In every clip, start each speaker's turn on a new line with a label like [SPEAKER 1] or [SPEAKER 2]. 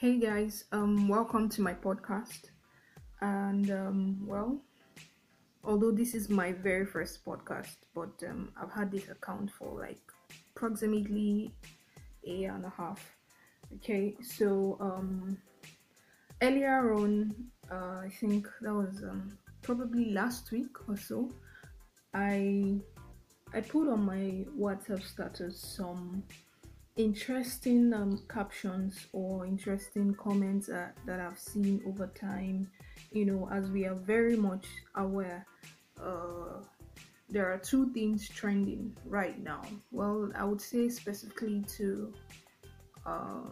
[SPEAKER 1] Hey guys, um, welcome to my podcast. And um, well, although this is my very first podcast, but um, I've had this account for like approximately a year and a half. Okay, so um, earlier on, uh, I think that was um, probably last week or so, I I put on my WhatsApp status some interesting um, captions or interesting comments uh, that I've seen over time. You know, as we are very much aware, uh, there are two things trending right now. Well, I would say specifically to uh,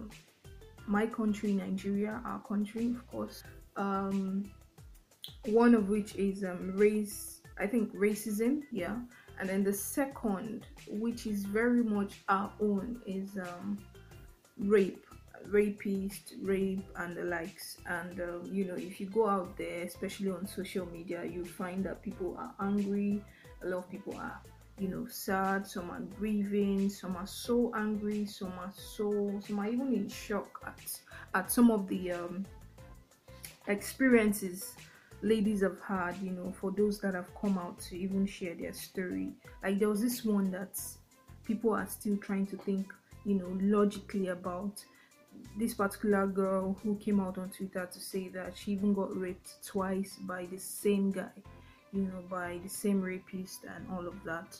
[SPEAKER 1] my country, Nigeria, our country, of course. Um, one of which is um, race, I think racism, yeah and then the second which is very much our own is um, rape. Rapist rape and the likes. And uh, you know if you go out there especially on social media you find that people are angry. A lot of people are you know sad. Some are grieving. Some are so angry. Some are so some are even in shock at at some of the um, experiences ladies have had, you know, for those that have come out to even share their story. Like there was this one that people are still trying to think, you know, logically about this particular girl who came out on Twitter to say that she even got raped twice by the same guy, you know, by the same rapist and all of that.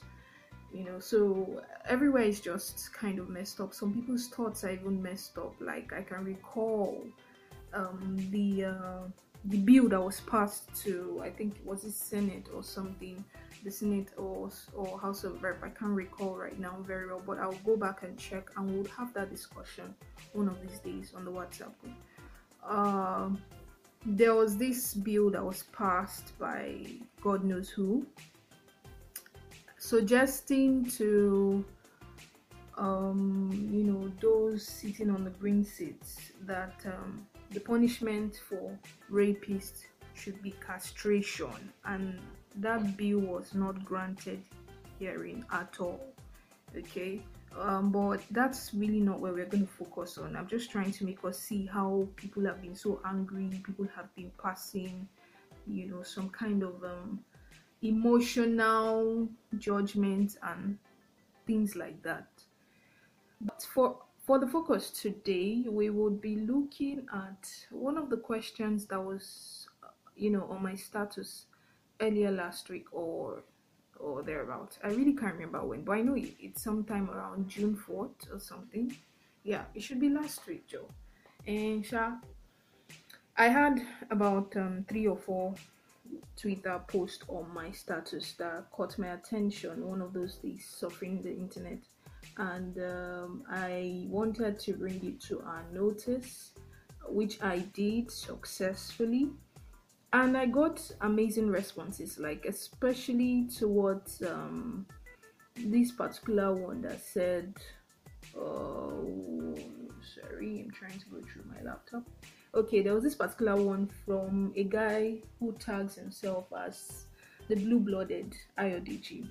[SPEAKER 1] You know, so everywhere is just kind of messed up. Some people's thoughts are even messed up. Like I can recall um, the uh, the bill that was passed to I think was it Senate or something, the Senate or or House of Rep. I can't recall right now very well, but I'll go back and check and we'll have that discussion one of these days on the WhatsApp group. Uh, there was this bill that was passed by God knows who, suggesting to um, you know those sitting on the green seats that um, the punishment for rapists should be castration and that bill was not granted hearing at all okay? Um, but that's really not where we're going to focus on. I'm just trying to make us see how people have been so angry people have been passing you know some kind of um, emotional judgment and things like that. But for for the focus today, we would be looking at one of the questions that was, you know, on my status earlier last week or or thereabout. I really can't remember when, but I know it's sometime around June 4th or something. Yeah, it should be last week, Joe. And Sha, I had about um, three or four Twitter posts on my status that caught my attention one of those days surfing the internet and um, I wanted to bring it to our notice, which I did successfully. And I got amazing responses, like especially towards um, this particular one that said, oh, sorry, I'm trying to go through my laptop. Okay, there was this particular one from a guy who tags himself as the blue blooded Ayodeji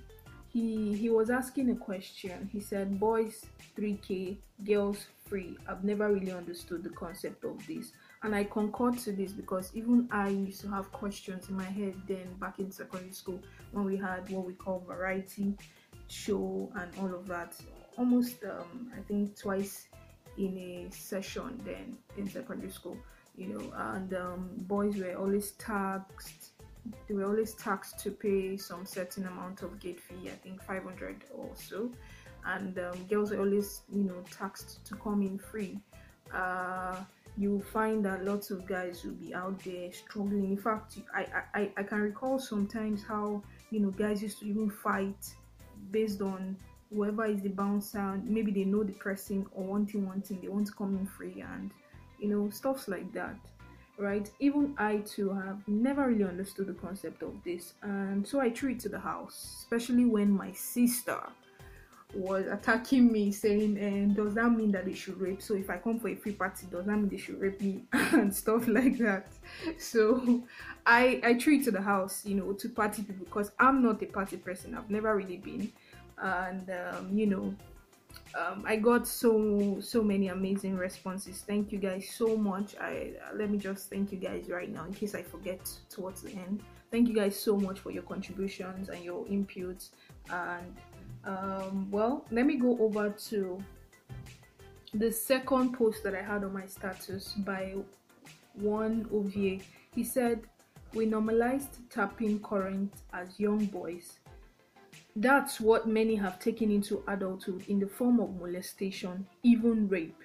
[SPEAKER 1] he he was asking a question. He said boys 3k girls free. I've never really understood the concept of this. And i concur to this because even i used to have questions in my head then back in secondary school when we had what we call variety show and all of that. Almost um, i think twice in a session then in secondary school you know and um, boys were always taxed they were always taxed to pay some certain amount of gate fee, I think 500 or so, and um, girls were always, you know, taxed to come in free. Uh, you find that lots of guys will be out there struggling. In fact, I, I, I can recall sometimes how, you know, guys used to even fight based on whoever is the bouncer. Maybe they know the pressing or one thing, one thing, they want to come in free and, you know, stuffs like that right? Even i too have never really understood the concept of this and so i threw it to the house especially when my sister was attacking me saying and does that mean that they should rape? So if i come for a free party does that mean they should rape me? and stuff like that. So i i threw it to the house you know to party people because i'm not a party person. I've never really been. And um, you know um, I got so so many amazing responses. Thank you guys so much. I uh, let me just thank you guys right now in case I forget towards the end. Thank you guys so much for your contributions and your inputs. And um, well, let me go over to the second post that I had on my status by one Ovie. He said, "We normalized tapping current as young boys." That's what many have taken into adulthood in the form of molestation, even rape.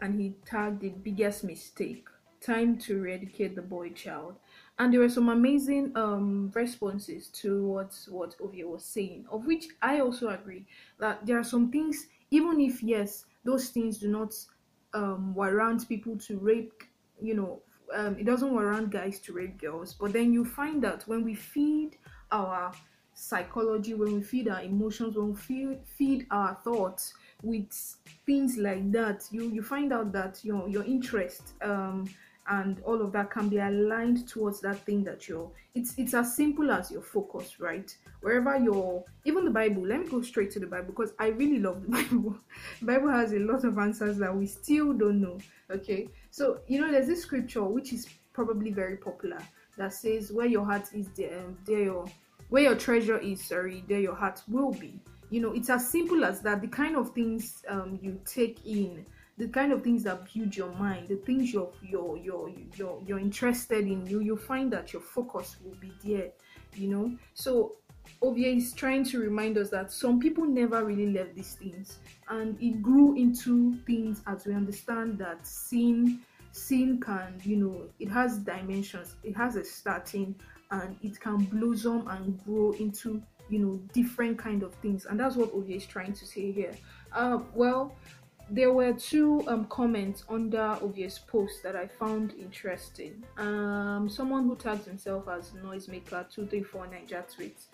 [SPEAKER 1] And he tagged the biggest mistake time to eradicate the boy child. And there were some amazing um, responses to what, Ovie was saying, of which I also agree that there are some things, even if, yes, those things do not um, warrant people to rape, you know, um, it doesn't warrant guys to rape girls. But then you find that when we feed our psychology, when we feed our emotions, when we feed, feed our thoughts with things like that, you you find out that your your interest um, and all of that can be aligned towards that thing that you're. It's it's as simple as your focus, right? Wherever you're, even the Bible. Let me go straight to the Bible because I really love the Bible. the Bible has a lot of answers that we still don't know. Okay, so you know there's this scripture which is probably very popular that says, "Where your heart is, there, there your where your treasure is sorry there your heart will be. You know it's as simple as that. The kind of things um, you take in the kind of things that build your mind the things you're you're you're you're, you're interested in you you find that your focus will be there you know? So Ovie is trying to remind us that some people never really left these things. And it grew into things as we understand that sin sin can you know it has dimensions it has a starting and it can blossom and grow into you know different kind of things and that's what Ovie is trying to say here uh, well there were two um, comments under Ovie's post that I found interesting. Um, someone who tags himself as Noisemaker234 Niger tweets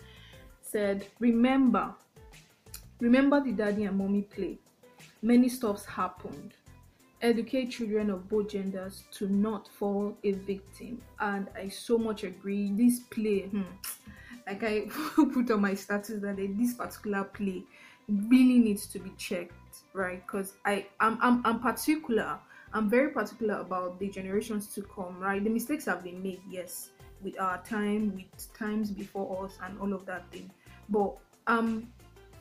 [SPEAKER 1] said, Remember, remember the daddy and mommy play. Many stuffs happened educate children of both genders to not fall a victim. And i so much agree. This play hmm, like i put on my status that this particular play really needs to be checked right? Because i I'm, I'm i'm particular. I'm very particular about the generations to come right? The mistakes have been made yes with our time with times before us and all of that thing. But I'm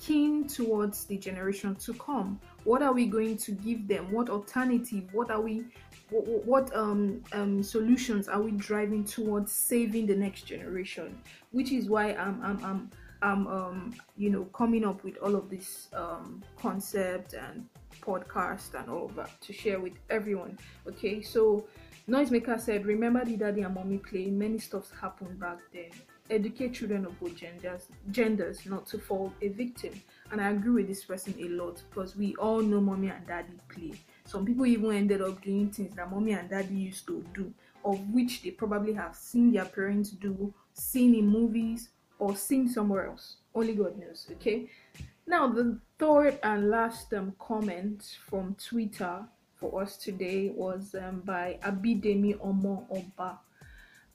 [SPEAKER 1] keen towards the generation to come what are we going to give them? What alternative? What are we what, what um, um, solutions are we driving towards saving the next generation? Which is why i'm i'm, I'm I'm um, you know coming up with all of this um, concept and podcast and all of that to share with everyone. Okay, so Noisemaker said, "Remember the daddy and mommy play. Many stuffs happened back then. Educate children of both genders genders not to fall a victim and i agree with this person a lot because we all know mommy and daddy play. Some people even ended up doing things that mommy and daddy used to do of which they probably have seen their parents do seen in movies or seen somewhere else. Only god knows okay? Now the third and last um, comment from twitter for us today was um, by abidemi omo oba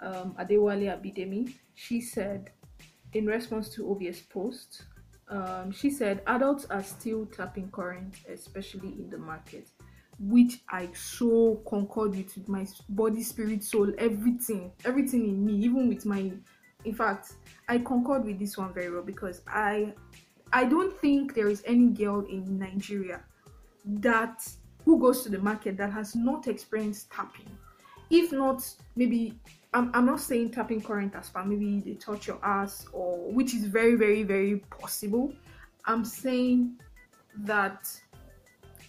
[SPEAKER 1] um, Adewale Abidemi, she said, in response to Ovie's post, um, she said, adults are still tapping current, especially in the market, which I so concord with, my body, spirit, soul, everything, everything in me, even with my, in fact, I concord with this one very well because I, I don't think there is any girl in Nigeria that who goes to the market that has not experienced tapping. If not, maybe I'm, I'm not saying tapping current as far maybe they touch your ass or which is very very very possible. I'm saying that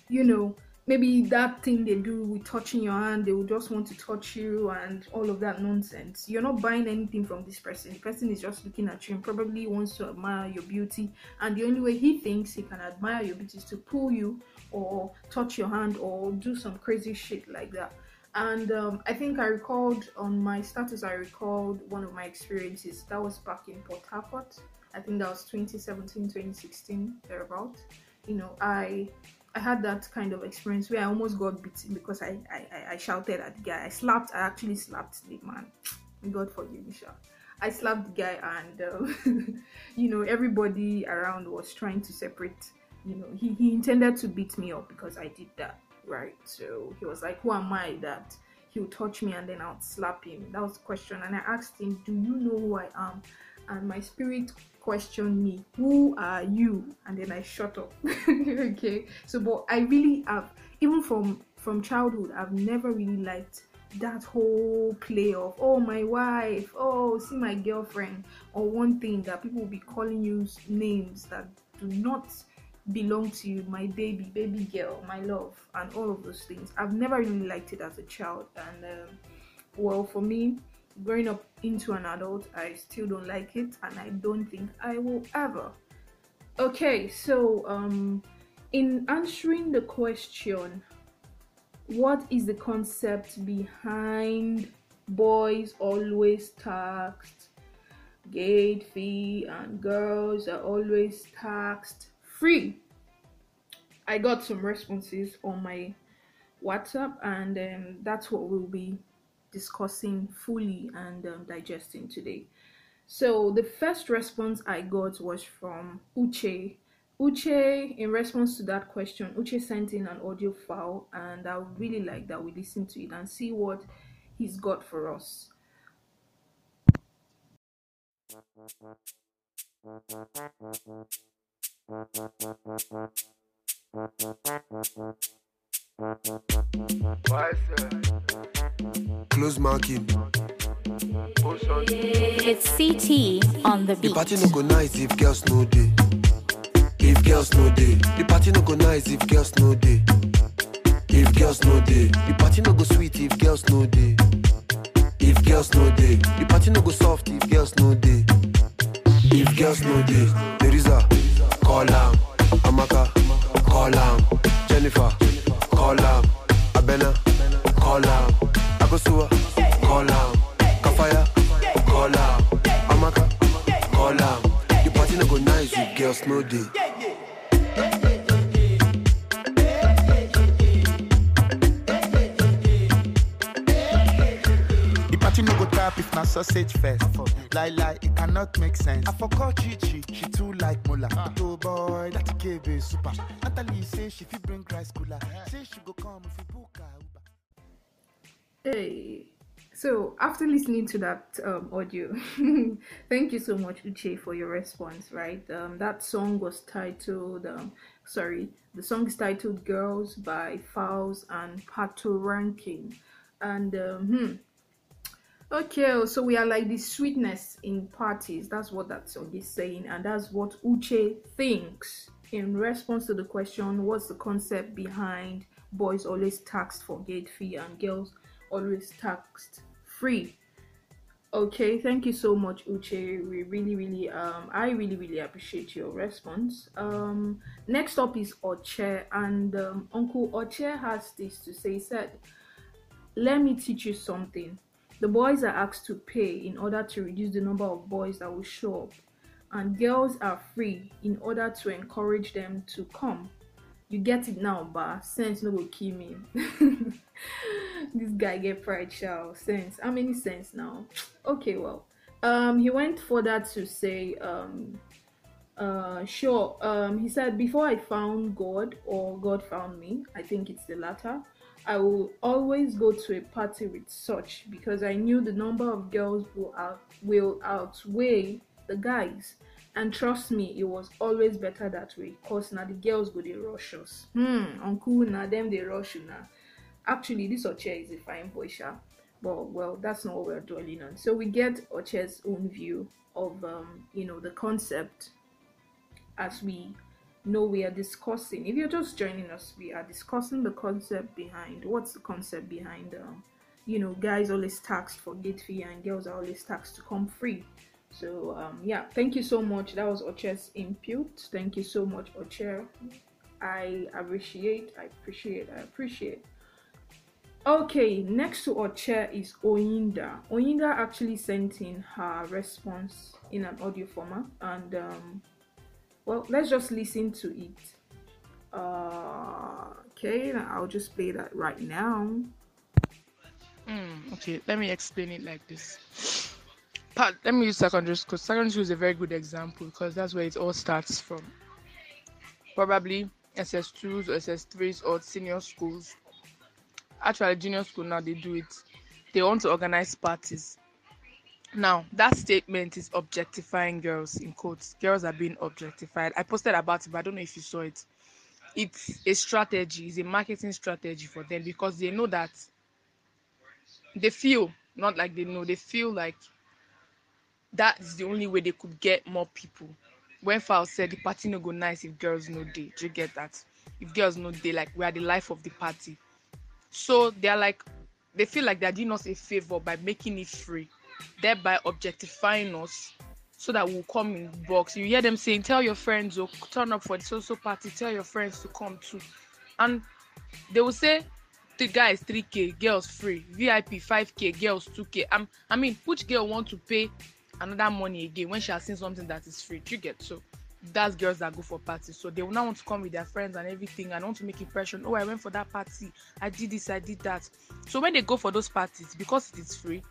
[SPEAKER 1] you know maybe that thing they do with touching your hand they will just want to touch you and all of that nonsense. You're not buying anything from this person. The person is just looking at you and probably wants to admire your beauty. And the only way he thinks he can admire your beauty is to pull you or touch your hand or do some crazy shit like that and um, I think I recalled on my status, I recalled one of my experiences. That was back in Port Harcourt. I think that was 2017, 2016, thereabout. You know, I I had that kind of experience where I almost got beaten because I I, I shouted at the guy. I slapped. I actually slapped the man. God forgive me, sure. I slapped the guy, and uh, you know everybody around was trying to separate you know, he, he intended to beat me up because I did that, right? So he was like, Who am I that he'll touch me and then I'll slap him? That was the question. And I asked him, Do you know who I am? And my spirit questioned me, Who are you? And then I shut up. okay. So but I really have even from from childhood, I've never really liked that whole play of oh my wife oh see my girlfriend or one thing that people will be calling you names that do not belong to you my baby baby girl my love and all of those things. I've never really liked it as a child and um, well for me growing up into an adult i still don't like it and i don't think i will ever. Okay so um in answering the question what is the concept behind boys always taxed gate fee and girls are always taxed free. I got some responses on my whatsapp and um, that's what we'll be discussing fully and um, digesting today. So the first response i got was from uche. Uche, in response to that question, Uche sent in an audio file, and I would really like that we listen to it and see what he's got for us.
[SPEAKER 2] Close marking.
[SPEAKER 3] It's CT on the beat.
[SPEAKER 2] The party no go nice if girls no day. If girls no day, the party no go nice if girls no day. If girls no day, the party no go sweet if girls no day. If girls no day, the party no go soft if girls no day. If girls no day, Teresa, call am. Amaka, call am. Jennifer, call am. Abena, call am. Akosua, call am. Kafaya, call am. Amaka, call am. The party no go nice if girls no day.
[SPEAKER 4] The party no go tap if na sausage first. Lie lie, it cannot make sense. I forgot Chichi, she too like Mola. But oh boy, that KB is super. Natalie say she fit bring rice cooler. Say she go come if we book her Uber.
[SPEAKER 1] Hey, so after listening to that um, audio, thank you so much, Uche, for your response. Right, um, that song was titled, um, sorry, the song is titled "Girls" by Falz and Patoranking, and um, hmm, Okay, so we are like the sweetness in parties. That's what that song is saying, and that's what Uche thinks in response to the question what's the concept behind boys always taxed for gate fee and girls always taxed free? Okay, thank you so much, Uche. We really, really, um, I really, really appreciate your response. Um, next up is Oche, and um, Uncle Oche has this to say. He said, "Let me teach you something." The boys are asked to pay in order to reduce the number of boys that will show up, and girls are free in order to encourage them to come. You get it now, ba? Sense no go kill me. this guy get pride, shall sense. How many sense now? Okay, well, um, he went further to say, um, uh, sure. Um, he said, before I found God or God found me, I think it's the latter. I will always go to a party with such because I knew the number of girls will, out, will outweigh the guys. And trust me, it was always better that way. Cause now the girls go they rush us. Hmm, uncle, now them they rush you now. Actually, this Oche is a fine boy, sha. But well, that's not what we're dwelling on. So we get Oche's own view of um, you know, the concept as we know we are discussing. If you're just joining us we are discussing the concept behind what's the concept behind um, you know guys always taxed for gate fee and girls are always taxed to come free. So um, yeah thank you so much. That was oche's input. Thank you so much oche. I appreciate i appreciate i appreciate. Okay next to oche is oyinda. Oyinda actually sent in her response in an audio format and um, well let's just listen to it uh, okay i'll just play that right now
[SPEAKER 5] Mm, okay, let me explain it like this. Part, let me use secondary school. Secondary school is a very good example because that's where it all starts from. probably SS2s or SS3s or senior schools. Actually, junior school now they do it. They want to organize parties. Now, that statement is objectifying girls in quotes. Girls are being objectified. I posted about it, but I don't know if you saw it. It's a strategy, it's a marketing strategy for them because they know that they feel not like they know, they feel like that is the only way they could get more people. When Fowl said the party no go nice if girls no day, do you get that? If girls no day, like we are the life of the party. So they're like, they feel like they're doing us a favor by making it free, thereby objectifying us so that we'll come in box. You hear them saying, Tell your friends or oh, turn up for the social party, tell your friends to come too. And they will say the guys 3k, girls free, VIP 5k, girls 2k. I'm, I mean, which girl want to pay another money again when she has seen something that is free? You get so? That's girls that go for parties. So they will now want to come with their friends and everything and want to make impression. Oh, I went for that party. I did this, I did that. So when they go for those parties, because it is free,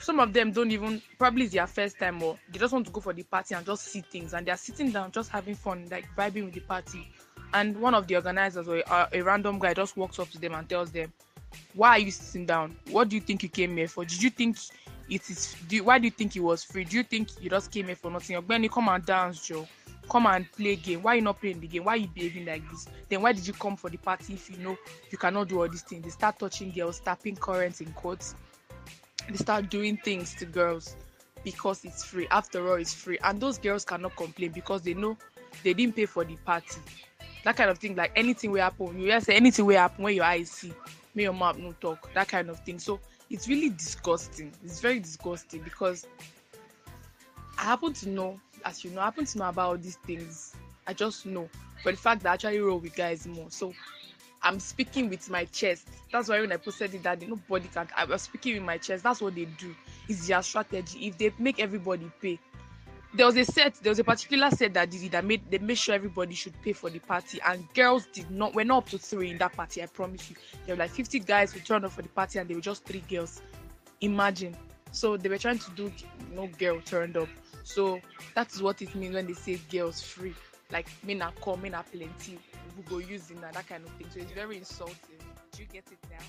[SPEAKER 5] some of them don't even probably it's their first time or they just want to go for the party and just see things. And they're sitting down just having fun, like vibing with the party. And one of the organizers or a, a random guy just walks up to them and tells them, Why are you sitting down? What do you think you came here for? Did you think it is do why do you think it was free? Do you think you just came here for nothing? Ogbeni come and dance joe. Come and play game. Why you not playing the game? Why you behaving like this? Then why did you come for the party if you know you cannot do all these things? They start touching girls tapping currents in quotes they start doing things to girls because it's free after all it's free and those girls cannot complain because they know they didn't pay for the party that kind of thing like anything will happen you just say anything will happen when your eyes see me your mouth no talk that kind of thing so it's really disgusting. It's very disgusting because I happen to know, as you know, I happen to know about all these things. I just know. But the fact that I actually roll with guys more. So I'm speaking with my chest. That's why when I posted it that nobody can I was speaking with my chest. That's what they do. It's their strategy. If they make everybody pay, there was a set there was a particular set that did it that made they made sure everybody should pay for the party and girls did not we're not up to three in that party i promise you there were like 50 guys who turned up for the party and there were just three girls imagine so they were trying to do no girl turned up so that is what it means when they say girls free like men are come men are plenty we go using that, kind of thing so it's very insulting do you get it now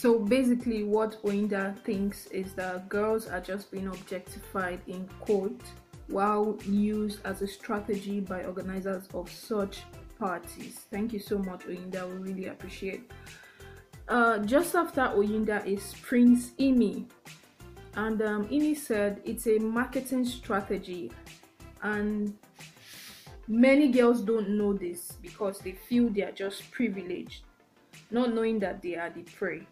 [SPEAKER 1] so basically, what Oyinda thinks is that girls are just being objectified in quote while used as a strategy by organizers of such parties. Thank you so much, Oyinda. We really appreciate. Uh, just after Oyinda is Prince Imi, and um, Imi said it's a marketing strategy, and many girls don't know this because they feel they are just privileged, not knowing that they are the prey.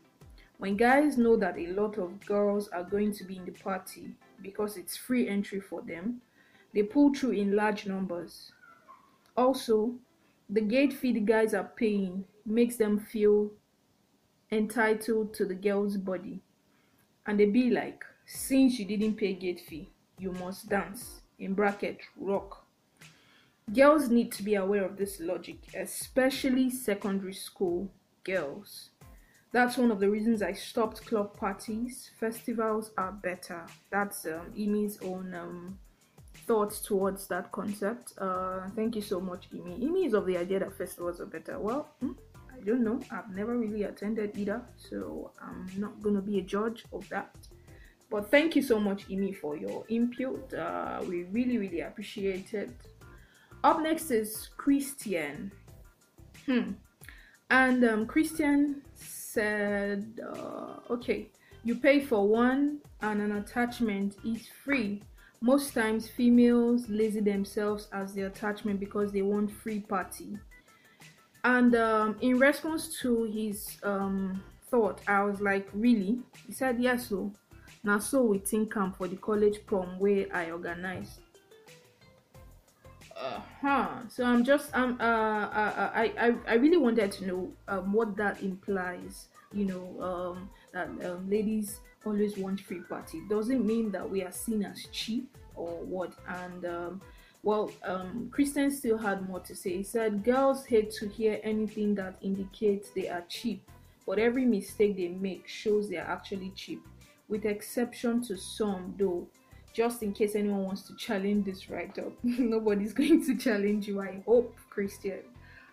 [SPEAKER 1] When guys know that a lot of girls are going to be in the party because it's free entry for them, they pull through in large numbers. Also, the gate fee the guys are paying makes them feel entitled to the girl's body. And they be like, since you didn't pay gate fee, you must dance. In bracket, rock. Girls need to be aware of this logic, especially secondary school girls. That's one of the reasons I stopped club parties. Festivals are better. That's um, Imi's own um, thoughts towards that concept. Uh, thank you so much, Imi. Imi is of the idea that festivals are better. Well, hmm, I don't know. I've never really attended either, so I'm not gonna be a judge of that. But thank you so much, Imi, for your input. Uh, we really, really appreciate it. Up next is Christian. Hmm. And um, Christian said, uh, okay, you pay for one and an attachment is free. Most times, females lazy themselves as the attachment because they want free party. And um, in response to his um, thought, I was like, really? He said, yes, so. Now, so we think camp for the college prom where I organized uh-huh. So i'm just um uh, uh, uh, I, I i really wanted to know um what that implies you know um that um, ladies always want free party. Doesn't mean that we are seen as cheap or what. And um well um christian still had more to say. He said girls hate to hear anything that indicates they are cheap but every mistake they make shows they are actually cheap. With exception to some though just in case anyone wants to challenge this write up. Nobody's going to challenge you, I hope, Christian.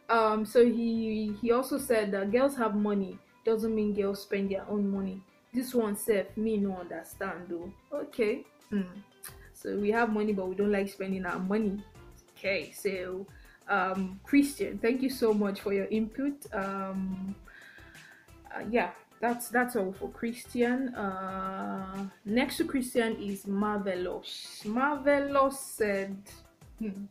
[SPEAKER 1] Um, so he he also said that girls have money doesn't mean girls spend their own money. This one self me no understand though. Okay. Hmm. So we have money but we don't like spending our money. Okay, so um Christian, thank you so much for your input. Um uh, yeah, that's that's all for Christian. Uh, next to Christian is Marvelous. Marvelous said, hmm,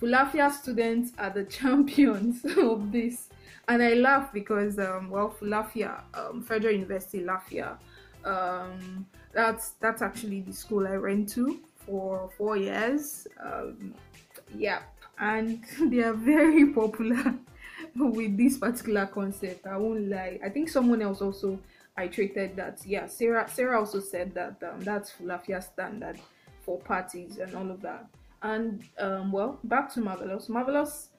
[SPEAKER 1] Fulafia students are the champions of this, and I laugh because um, well, Fulafia, um, Federal University Lafia, um, that's that's actually the school I went to for four years. Um, yeah, and they are very popular with this particular concept. I won't lie. I think someone else also iterated that. Yeah, Sarah Sarah also said that um, that's Fulafia standard for parties and all of that. And um, well, back to Marvelous. Marvelous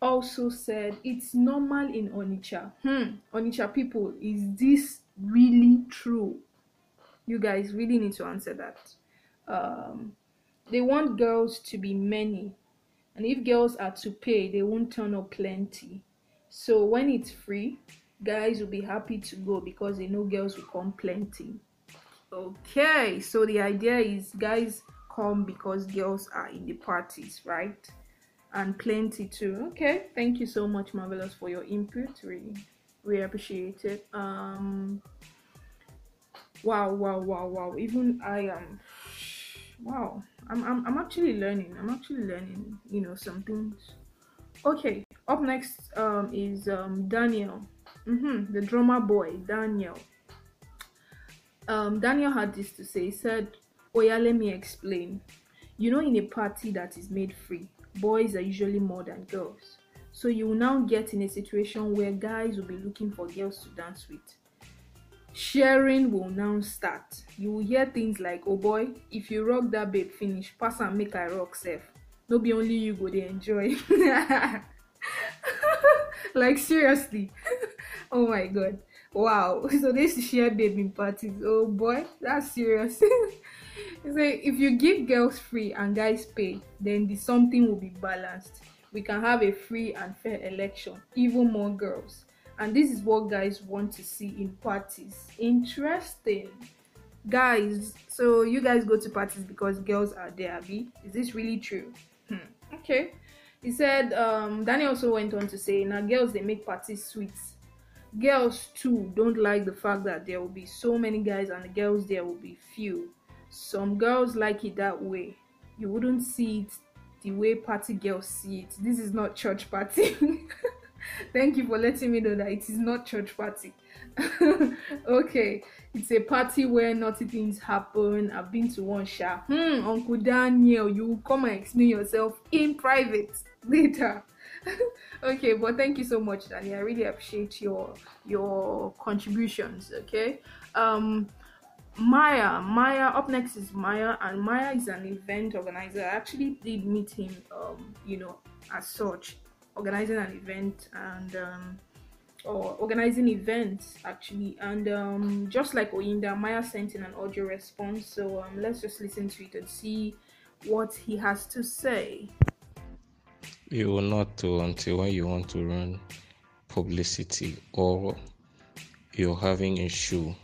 [SPEAKER 1] also said it's normal in Onitsha. Hmm, Onitsha people, is this really true? You guys really need to answer that. Um, they want girls to be many, and if girls are to pay, they won't turn up plenty. So when it's free, guys will be happy to go because they know girls will come plenty. Okay, so the idea is guys come because girls are in the parties, right? And plenty too. Okay, thank you so much, Marvelous, for your input. Really, we appreciate it. Um, wow, wow, wow, wow. Even I am. Wow, I'm, I'm, I'm actually learning. I'm actually learning. You know some things. Okay, up next um is um Daniel, mm-hmm, the drummer boy Daniel. Um, Daniel had this to say. He said, "Oh yeah, let me explain. You know, in a party that is made free, boys are usually more than girls. So you will now get in a situation where guys will be looking for girls to dance with. Sharing will now start. You will hear things like, "Oh boy, if you rock that babe finish, pass and make I rock safe. No be only you go dey enjoy." like seriously. oh my god. Wow. So this share babe in parties. Oh boy, that's serious. It's like if you give girls free and guys pay, then the something will be balanced. We can have a free and fair election, even more girls. And this is what guys want to see in parties. Interesting. Guys, so you guys go to parties because girls are there, Abby. Is this really true? Hmm. Okay. He said, um, Danny also went on to say, now girls they make parties sweet. Girls too don't like the fact that there will be so many guys and the girls there will be few. Some girls like it that way. You wouldn't see it the way party girls see it. This is not church party. Thank you for letting me know that it is not church party. okay, it's a party where naughty things happen. I've been to one sha. Hmm, Uncle Daniel, you come and explain yourself in private later. okay, but thank you so much, Danny. I really appreciate your your contributions. Okay. Um Maya, Maya, up next is Maya, and Maya is an event organizer. I actually did meet him, um, you know, as such, organizing an event and um, or organizing events actually. And um, just like Oyinda, Maya sent in an audio response. So um, let's just listen to it and see what he has to say.
[SPEAKER 6] You will not do until when you want to run publicity or you're having a show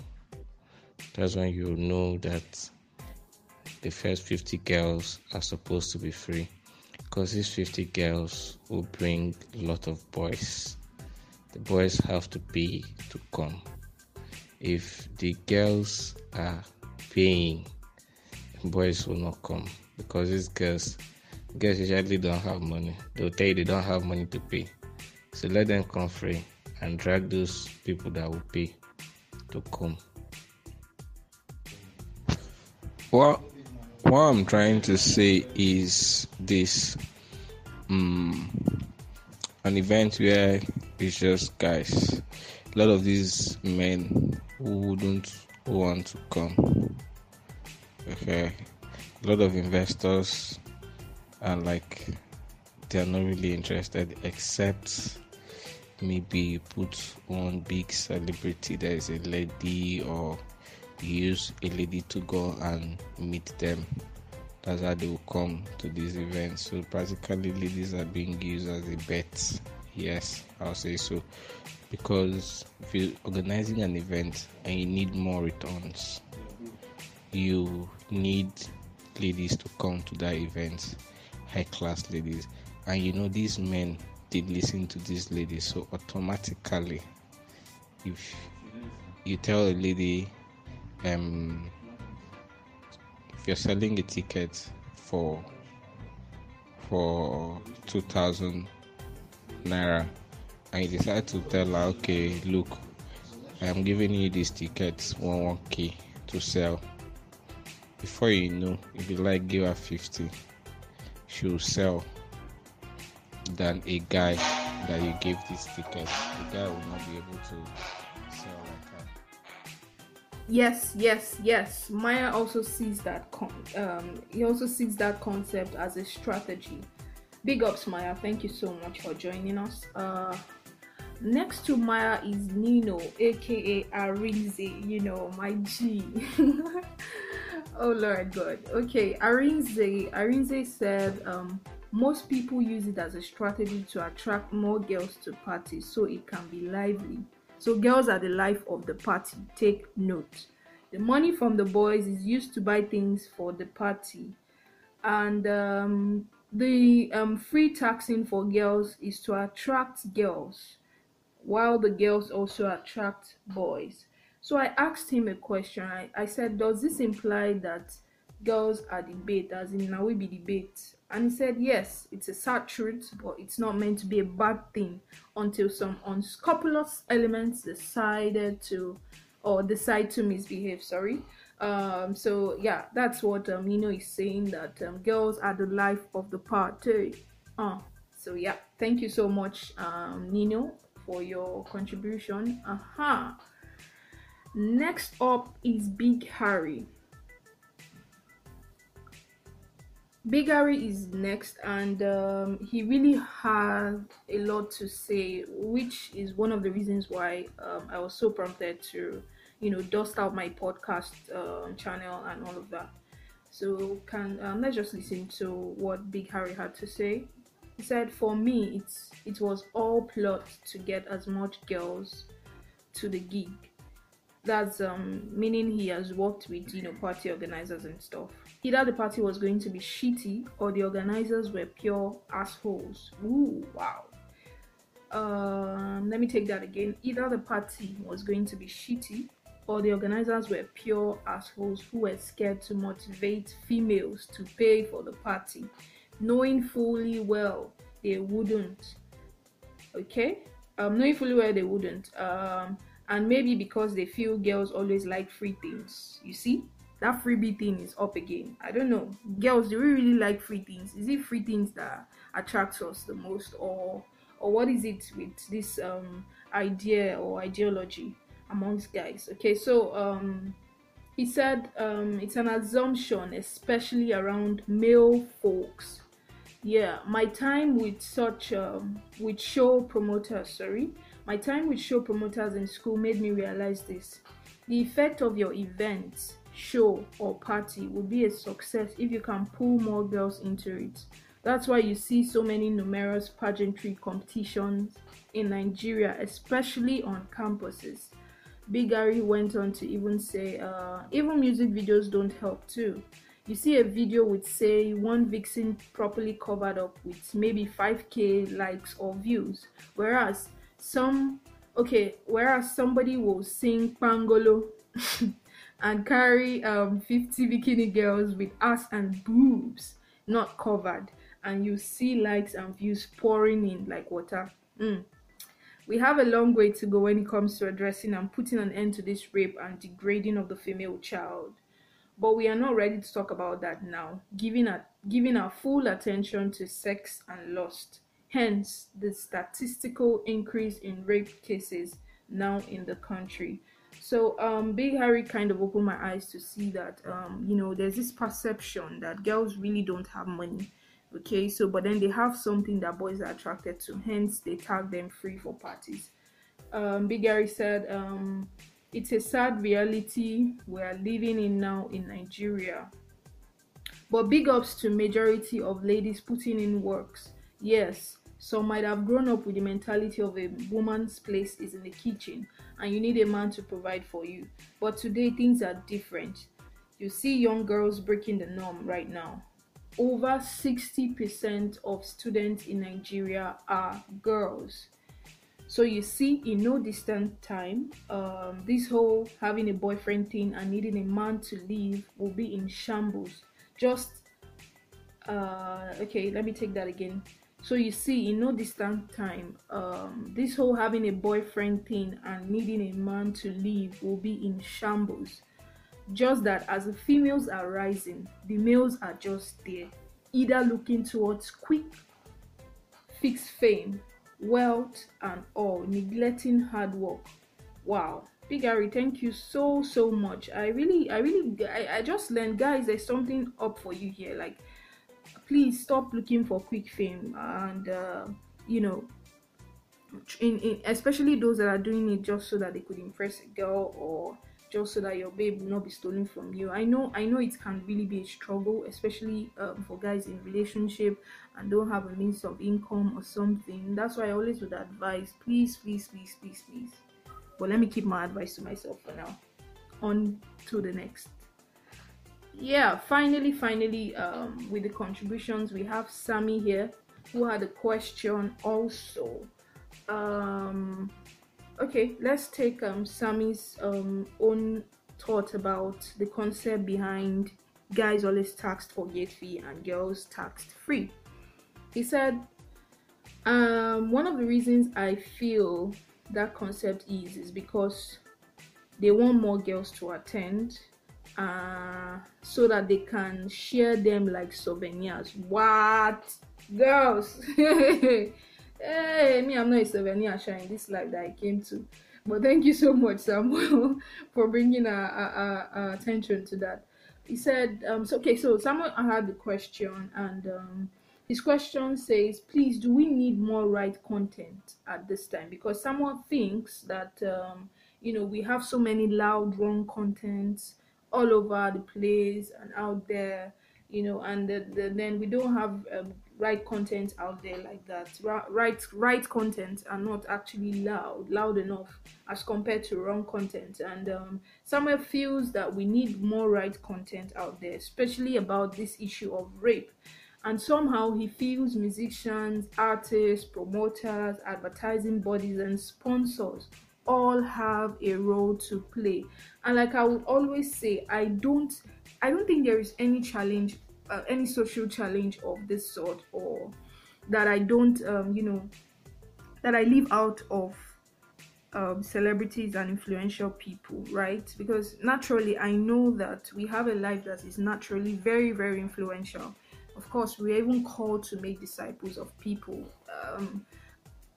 [SPEAKER 6] that's when you know that the first 50 girls are supposed to be free because these 50 girls will bring a lot of boys the boys have to pay to come. If the girls are paying boys will not come. Because these girls girls usually don't have money. They'll tell you they don't have money to pay. So let them come free and drag those people that will pay to come. What what I'm trying to say is this um, an event where it's just guys. A lot of these men who wouldn't want to come. Okay. A lot of investors are like they are not really interested except maybe put one big celebrity that is a lady or use a lady to go and meet them. That's how they will come to these events. So practically, ladies are being used as a bet. Yes, I'll say so. Because if you're organizing an event and you need more returns, you need ladies to come to that event, high class ladies. And you know, these men did listen to these ladies, so automatically, if you tell a lady, um, if you're selling a ticket for for 2000 naira. And you decide to tell her okay look i am giving you these tickets 1 1k to sell. Before you know if you like give her 50 she'll sell than a guy that you gave this ticket. The guy will not be able to sell like that.
[SPEAKER 1] Yes yes yes. Maya also sees that con- um he also sees that concept as a strategy big ups maya. Thank you so much for joining us. Uh next to maya is nino aka arinze you know my g. Oh lord god. Okay arinze. Arinze said um most people use it as a strategy to attract more girls to parties so it can be lively. So girls are the life of the party. Take note. The money from the boys is used to buy things for the party, and um, the um, free taxing for girls is to attract girls, while the girls also attract boys. So I asked him a question. I, I said, Does this imply that girls are debate, as in now we be debate? And he said, Yes, it's a sad truth, but it's not meant to be a bad thing until some unscrupulous elements decided to or decide to misbehave. Sorry. Um, so yeah, that's what um, Nino is saying that um, girls are the life of the party. Uh, so yeah, thank you so much, um, Nino, for your contribution. Uh-huh. Next up is Big Harry. Big Harry is next, and um, he really had a lot to say, which is one of the reasons why um, I was so prompted to, you know, dust out my podcast uh, channel and all of that. So, can um, let's just listen to what Big Harry had to say. He said, "For me, it's it was all plot to get as much girls to the gig. That's um, meaning he has worked with you know party organizers and stuff." Either the party was going to be shitty or the organizers were pure assholes. Ooh, wow. Um, let me take that again. Either the party was going to be shitty or the organizers were pure assholes who were scared to motivate females to pay for the party, knowing fully well they wouldn't. Okay? Um, knowing fully well they wouldn't. Um, and maybe because they feel girls always like free things. You see? that freebie thing is up again. I don't know. Girls, do we really like free things? Is it free things that attracts us the most or or what is it with this um idea or ideology amongst guys? Okay, so um he said um it's an assumption, especially around male folks. Yeah, my time with such um with show promoters, sorry. My time with show promoters in school made me realize this. The effect of your event show or party will be a success if you can pull more girls into it. That's why you see so many numerous pageantry competitions in Nigeria, especially on campuses. Big Harry went on to even say, uh, even music videos don't help too. You see a video with, say, one vixen properly covered up with maybe 5k likes or views, whereas some, okay, whereas somebody will sing Pangolo and carry um 50 bikini girls with ass and boobs not covered and you see likes and views pouring in like water mm. We have a long way to go when it comes to addressing and putting an end to this rape and degrading of the female child. But we are not ready to talk about that now giving a, giving our full attention to sex and lust. Hence the statistical increase in rape cases now in the country. So um big harry kind of opened my eyes to see that um you know there's this perception that girls really don't have money okay so but then they have something that boys are attracted to hence they tag them free for parties um big gary said um it's a sad reality we are living in now in Nigeria. But big ups to majority of ladies putting in works. Yes, some might have grown up with the mentality of a woman's place is in the kitchen and you need a man to provide for you. But today things are different. You see young girls breaking the norm right now. Over 60% of students in Nigeria are girls. So you see, in no distant time, um, this whole having a boyfriend thing and needing a man to leave will be in shambles. Just uh, okay, let me take that again. So you see, in no distant time, um, this whole having a boyfriend thing and needing a man to leave will be in shambles. Just that as the females are rising, the males are just there, either looking towards quick fixed fame, wealth, and all, neglecting hard work. Wow. Big Harry, thank you so so much. I really, I really, I, I just learned, guys. There's something up for you here. Like, please stop looking for quick fame, and uh, you know, in, in especially those that are doing it just so that they could impress a girl or just so that your babe will not be stolen from you. I know i know it can really be a struggle especially um, for guys in relationship and don't have a means of income or something. That's why i always would advise please please please please please. But let me keep my advice to myself for now. On to the next. Yeah finally finally um with the contributions we have sammy here who had a question also. Um okay let's take um sammy's um own thought about the concept behind guys always taxed for gate fee and girls taxed free. He said um one of the reasons i feel that concept is is because they want more girls to attend uh so that they can share them like souvenirs. What? Girls hey me i'm not a souvenir shine. In this life that i came to. But thank you so much samuel for bringing our, our, our attention to that. He said um so okay so samuel I had the question and um his question says please do we need more right content at this time? Because someone thinks that um you know we have so many loud wrong contents all over the place and out there you know and the, the, then we don't have um, right content out there like that. Right right content are not actually loud loud enough as compared to wrong content. And um, Samuel feels that we need more right content out there especially about this issue of rape. And somehow he feels musicians artists promoters advertising bodies and sponsors all have a role to play. And like i would always say i don't i don't think there is any challenge uh, any social challenge of this sort or that i don't um, you know that i leave out of um, celebrities and influential people right? Because naturally i know that we have a life that is naturally very very influential. Of course we're even called to make disciples of people. Um,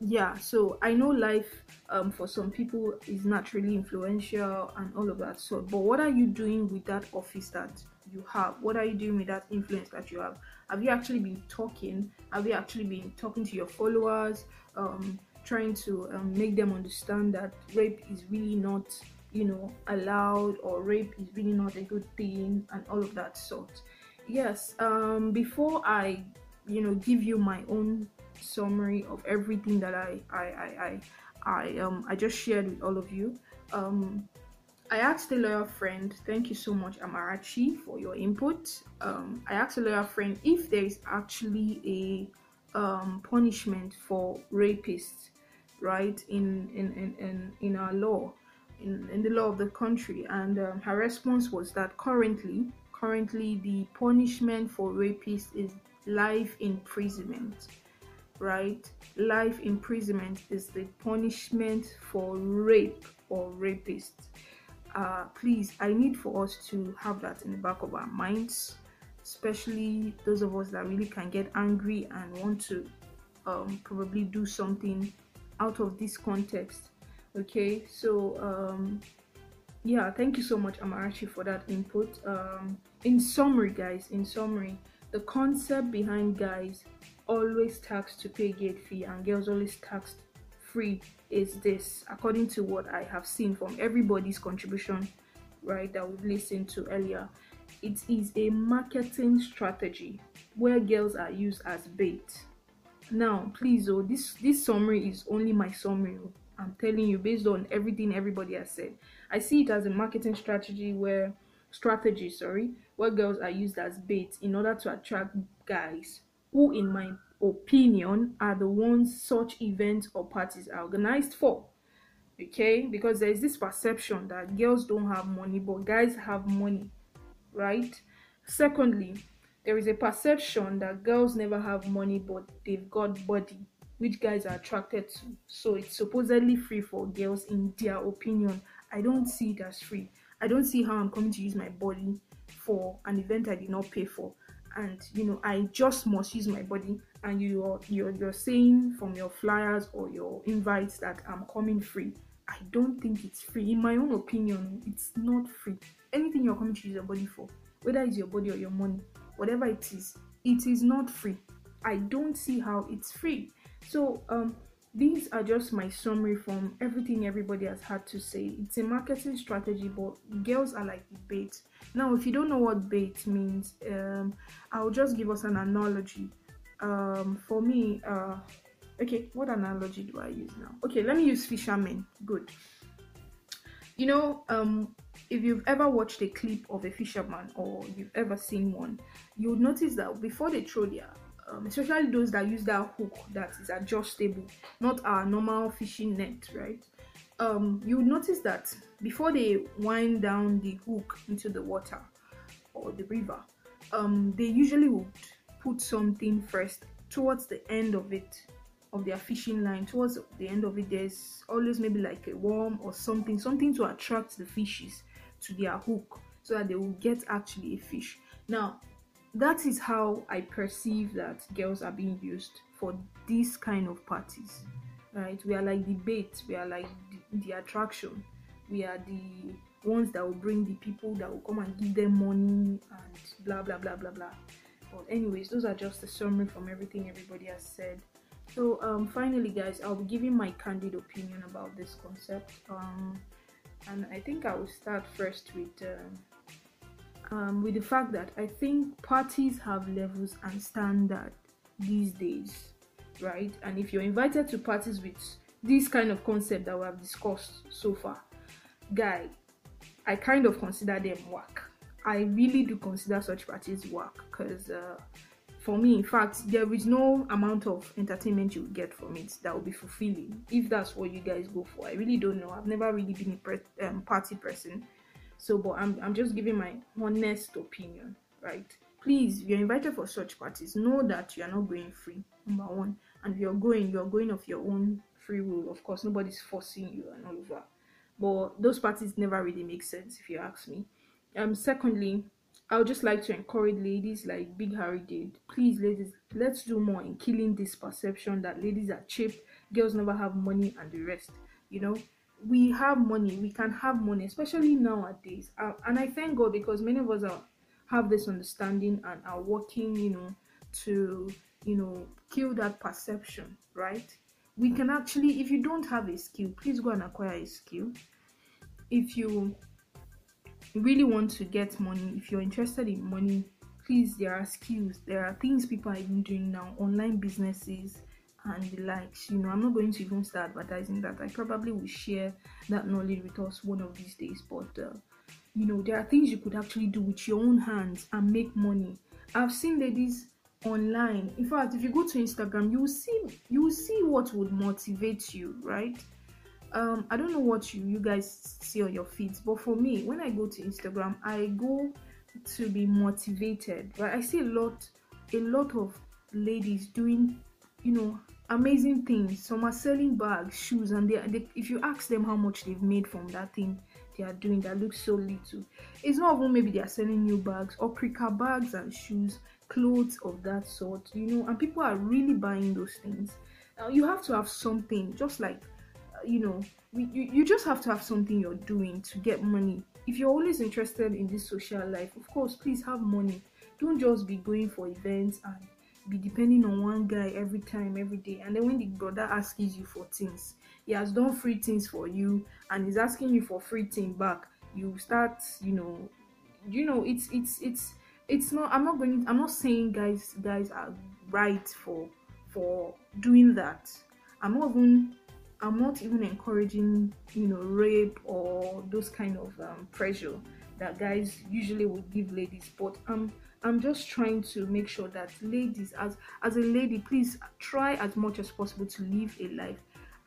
[SPEAKER 1] yeah so i know life um, for some people is naturally influential and all of that so but what are you doing with that office that you have what are you doing with that influence that you have? Have you actually been talking? Have you actually been talking to your followers um, trying to um, make them understand that rape is really not you know allowed or rape is really not a good thing and all of that sort? Yes um before i you know give you my own summary of everything that i i i i, I um i just shared with all of you um I asked a lawyer friend, thank you so much, Amarachi, for your input. Um, I asked a lawyer friend if there is actually a um, punishment for rapists, right, in in, in, in, our law, in, in the law of the country. And um, her response was that currently, currently the punishment for rapists is life imprisonment right life imprisonment is the punishment for rape or rapists uh, please i need for us to have that in the back of our minds especially those of us that really can get angry and want to um, probably do something out of this context okay? So um, yeah thank you so much amarachi for that input. Um, in summary guys in summary the concept behind guys always taxed to pay gate fee and girls always taxed free is this according to what i have seen from everybody's contribution right that we've listened to earlier. It is a marketing strategy where girls are used as bait. Now please oh this this summary is only my summary oh. i'm telling you based on everything everybody has said. I see it as a marketing strategy where strategy sorry where girls are used as bait in order to attract guys who in my opinion are the ones such events or parties are organized for okay? Because there is this perception that girls don't have money but guys have money right? Secondly there is a perception that girls never have money but they've got body which guys are attracted to. So it's supposedly free for girls in their opinion. I don't see it as free. I don't see how i'm coming to use my body for an event i did not pay for. And you know i just must use my body and you're you're, you're saying from your flyers or your invites that i'm coming free. I don't think it's free. In my own opinion it's not free. Anything you're coming to use your body for whether it's your body or your money whatever it is it is not free. I don't see how it's free. So um these are just my summary from everything everybody has had to say. It's a marketing strategy but girls are like bait. Now if you don't know what bait means um i'll just give us an analogy um for me uh okay what analogy do i use now? Okay let me use fishermen. Good. You know um if you've ever watched a clip of a fisherman or you've ever seen one you'll notice that before they throw their um, especially those that use that hook that is adjustable not our normal fishing net right? Um you notice that before they wind down the hook into the water or the river um they usually would put something first. Towards the end of it of their fishing line towards the end of it there's always maybe like a worm or something something to attract the fishes to their hook so that they will get actually a fish. Now that is how i perceive that girls are being used for this kind of parties right? We are like the bait we are like the, the attraction. We are the ones that will bring the people that will come and give them money and blah blah blah blah blah but anyways those are just a summary from everything everybody has said so um finally guys i'll be giving my candid opinion about this concept um and i think i will start first with um, um, with the fact that I think parties have levels and standard these days, right? And if you're invited to parties with this kind of concept that we have discussed so far, guy, I kind of consider them work. I really do consider such parties work because uh, for me, in fact, there is no amount of entertainment you get from it that will be fulfilling if that's what you guys go for. I really don't know. I've never really been a pre- um, party person so, but I'm, I'm just giving my honest opinion, right? Please, if you're invited for such parties, know that you are not going free, number one. And if you're going, you're going of your own free will. Of course, nobody's forcing you and all of that. But those parties never really make sense if you ask me. Um, secondly, I would just like to encourage ladies like Big Harry did. Please, ladies, let's do more in killing this perception that ladies are cheap, girls never have money, and the rest. You know, we have money we can have money especially nowadays uh, and i thank god because many of us are have this understanding and are working you know to you know kill that perception right we can actually if you don't have a skill please go and acquire a skill if you really want to get money if you're interested in money please there are skills there are things people are even doing now online businesses and the likes you know. I'm not going to even start advertising that. I probably will share that knowledge with us one of these days but uh, you know there are things you could actually do with your own hands and make money. I've seen ladies online in fact if you go to instagram you will see you will see what would motivate you right um i don't know what you you guys see on your feeds but for me when i go to instagram i go to be motivated right? I see a lot a lot of ladies doing you know amazing things. Some are selling bags shoes and they, they if you ask them how much they've made from that thing they are doing that looks so little it's not even maybe they are selling new bags or cricker bags and shoes clothes of that sort you know? And people are really buying those things. Uh, you have to have something just like you know you, you just have to have something you're doing to get money if you're always interested in this social life of course please have money don't just be going for events and be depending on one guy every time, every day. And then when the brother asks you for things, he has done free things for you and he's asking you for free thing back. You start, you know, you know, it's it's it's it's not i'm not going i'm not saying guys guys are right for for doing that i'm not even i'm not even encouraging you know rape or those kind of um, pressure that guys usually would give ladies but i'm i'm just trying to make sure that ladies as as a lady please try as much as possible to live a life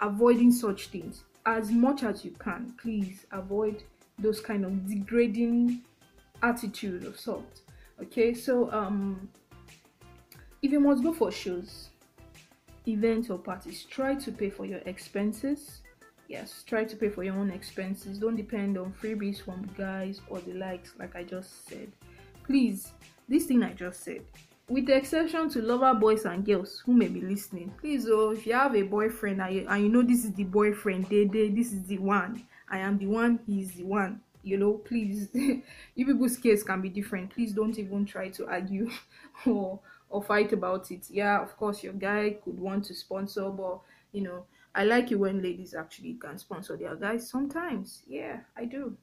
[SPEAKER 1] avoiding such things. As much as you can please avoid those kind of degrading attitude of sort okay? So um if you must go for shows events or parties try to pay for your expenses. Yes try to pay for your own expenses. Don't depend on freebies from guys or the likes like i just said. Please this thing i just said with the exception to lover boys and girls who may be listening please oh if you have a boyfriend and you, and you know this is the boyfriend they, they this is the one. I am the one he's the one. You know please you people's case can be different. Please don't even try to argue or or fight about it. Yeah of course your guy could want to sponsor but you know i like it when ladies actually can sponsor their guys sometimes. Yeah i do.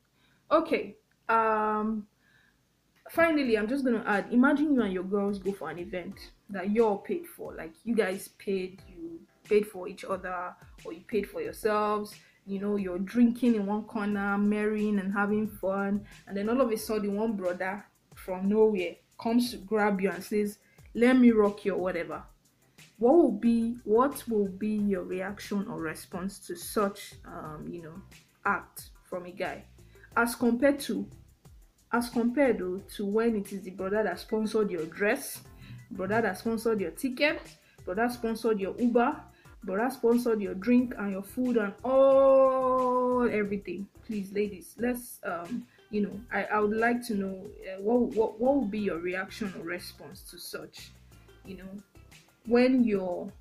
[SPEAKER 1] Okay um finally i'm just gonna add imagine you and your girls go for an event that you're paid for. Like you guys paid you paid for each other or you paid for yourselves. You know you're drinking in one corner marrying and having fun and then all of a sudden one brother from nowhere comes to grab you and says let me rock you or whatever. What will be what will be your reaction or response to such um, you know act from a guy? As compared to as compared though, to when it is the brother that sponsored your dress brother that sponsored your ticket brother sponsored your uber brother sponsored your drink and your food and all everything. Please ladies let's um you know i, I would like to know uh, what, what what would be your reaction or response to such you know when you're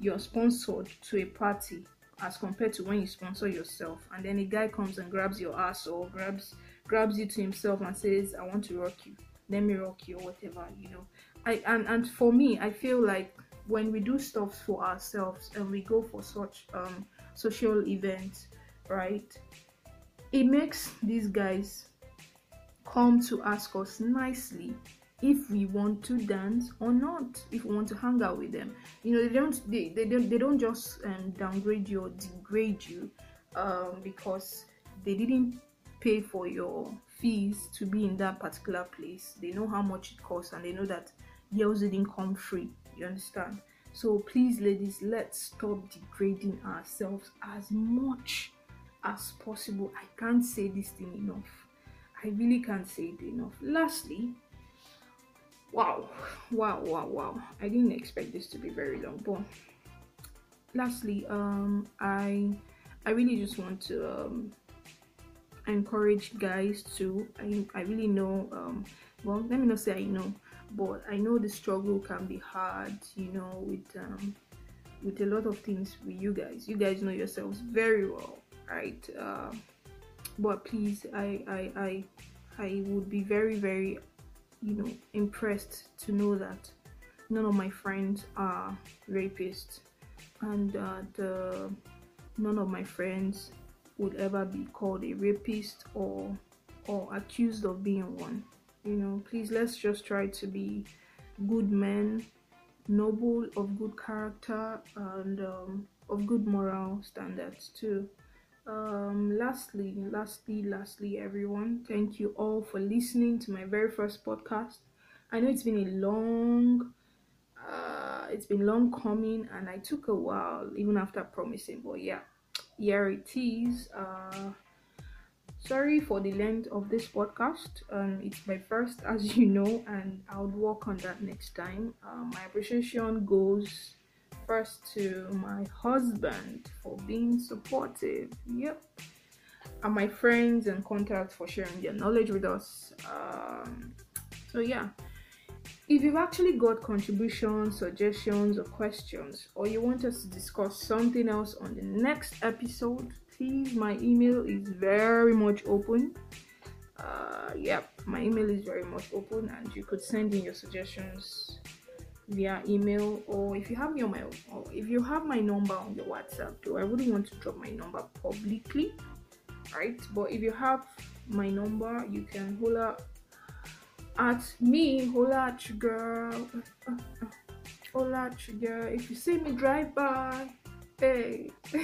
[SPEAKER 1] you're sponsored to a party as compared to when you sponsor yourself and then a guy comes and grabs your ass or grabs grabs you to himself and says i want to rock you. Let me rock you or whatever you know. I and and for me i feel like when we do stuff for ourselves and we go for such um social events right it makes these guys come to ask us nicely if we want to dance or not if we want to hang out with them. You know they don't they, they don't they don't just um, downgrade you or degrade you um, because they didn't pay for your fees to be in that particular place. They know how much it costs and they know that girls didn't come free you understand? So please ladies let's stop degrading ourselves as much as possible i can't say this thing enough. I really can't say it enough. Lastly wow wow wow wow. I didn't expect this to be very long but lastly um i i really just want to um encourage guys to i i really know um well let me not say i know but i know the struggle can be hard you know with um with a lot of things with you guys. You guys know yourselves very well right uh, but please I, I i i would be very very you know impressed to know that none of my friends are rapists and uh, the none of my friends would ever be called a rapist or or accused of being one you know. Please let's just try to be good men noble of good character and um, of good moral standards too um lastly lastly lastly everyone thank you all for listening to my very first podcast. I know it's been a long uh it's been long coming and i took a while even after promising but yeah here it is. Uh sorry for the length of this podcast. Um it's my first as you know and i'll work on that next time. Uh, my appreciation goes first to my husband for being supportive. Yep. And my friends and contacts for sharing their knowledge with us. Um so yeah. If you've actually got contributions, suggestions, or questions, or you want us to discuss something else on the next episode, please, my email is very much open. Uh, yep, my email is very much open, and you could send in your suggestions via email or if you have on my or if you have my number on your WhatsApp though I wouldn't want to drop my number publicly right? But if you have my number you can holler at me holler your girl holler your girl. If you see me drive by hey.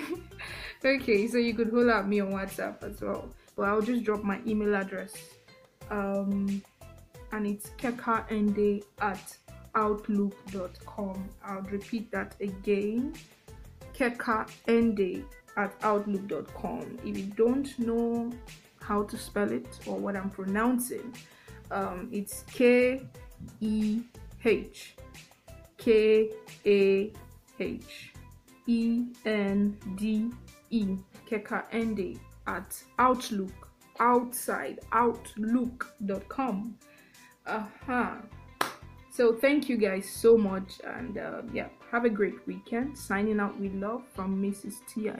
[SPEAKER 1] Okay so you could holler at me on WhatsApp as well. But I'll just drop my email address. Um and it's kehkahende at outlook.com. I'll repeat that again. kehkahende at outlook.com. If you don't know how to spell it or what I'm pronouncing, um, it's K E H K A H E N D E kehkahende at outlook outside outlook.com uh-huh so thank you guys so much and uh, yeah have a great weekend. Signing out with love from mrs tip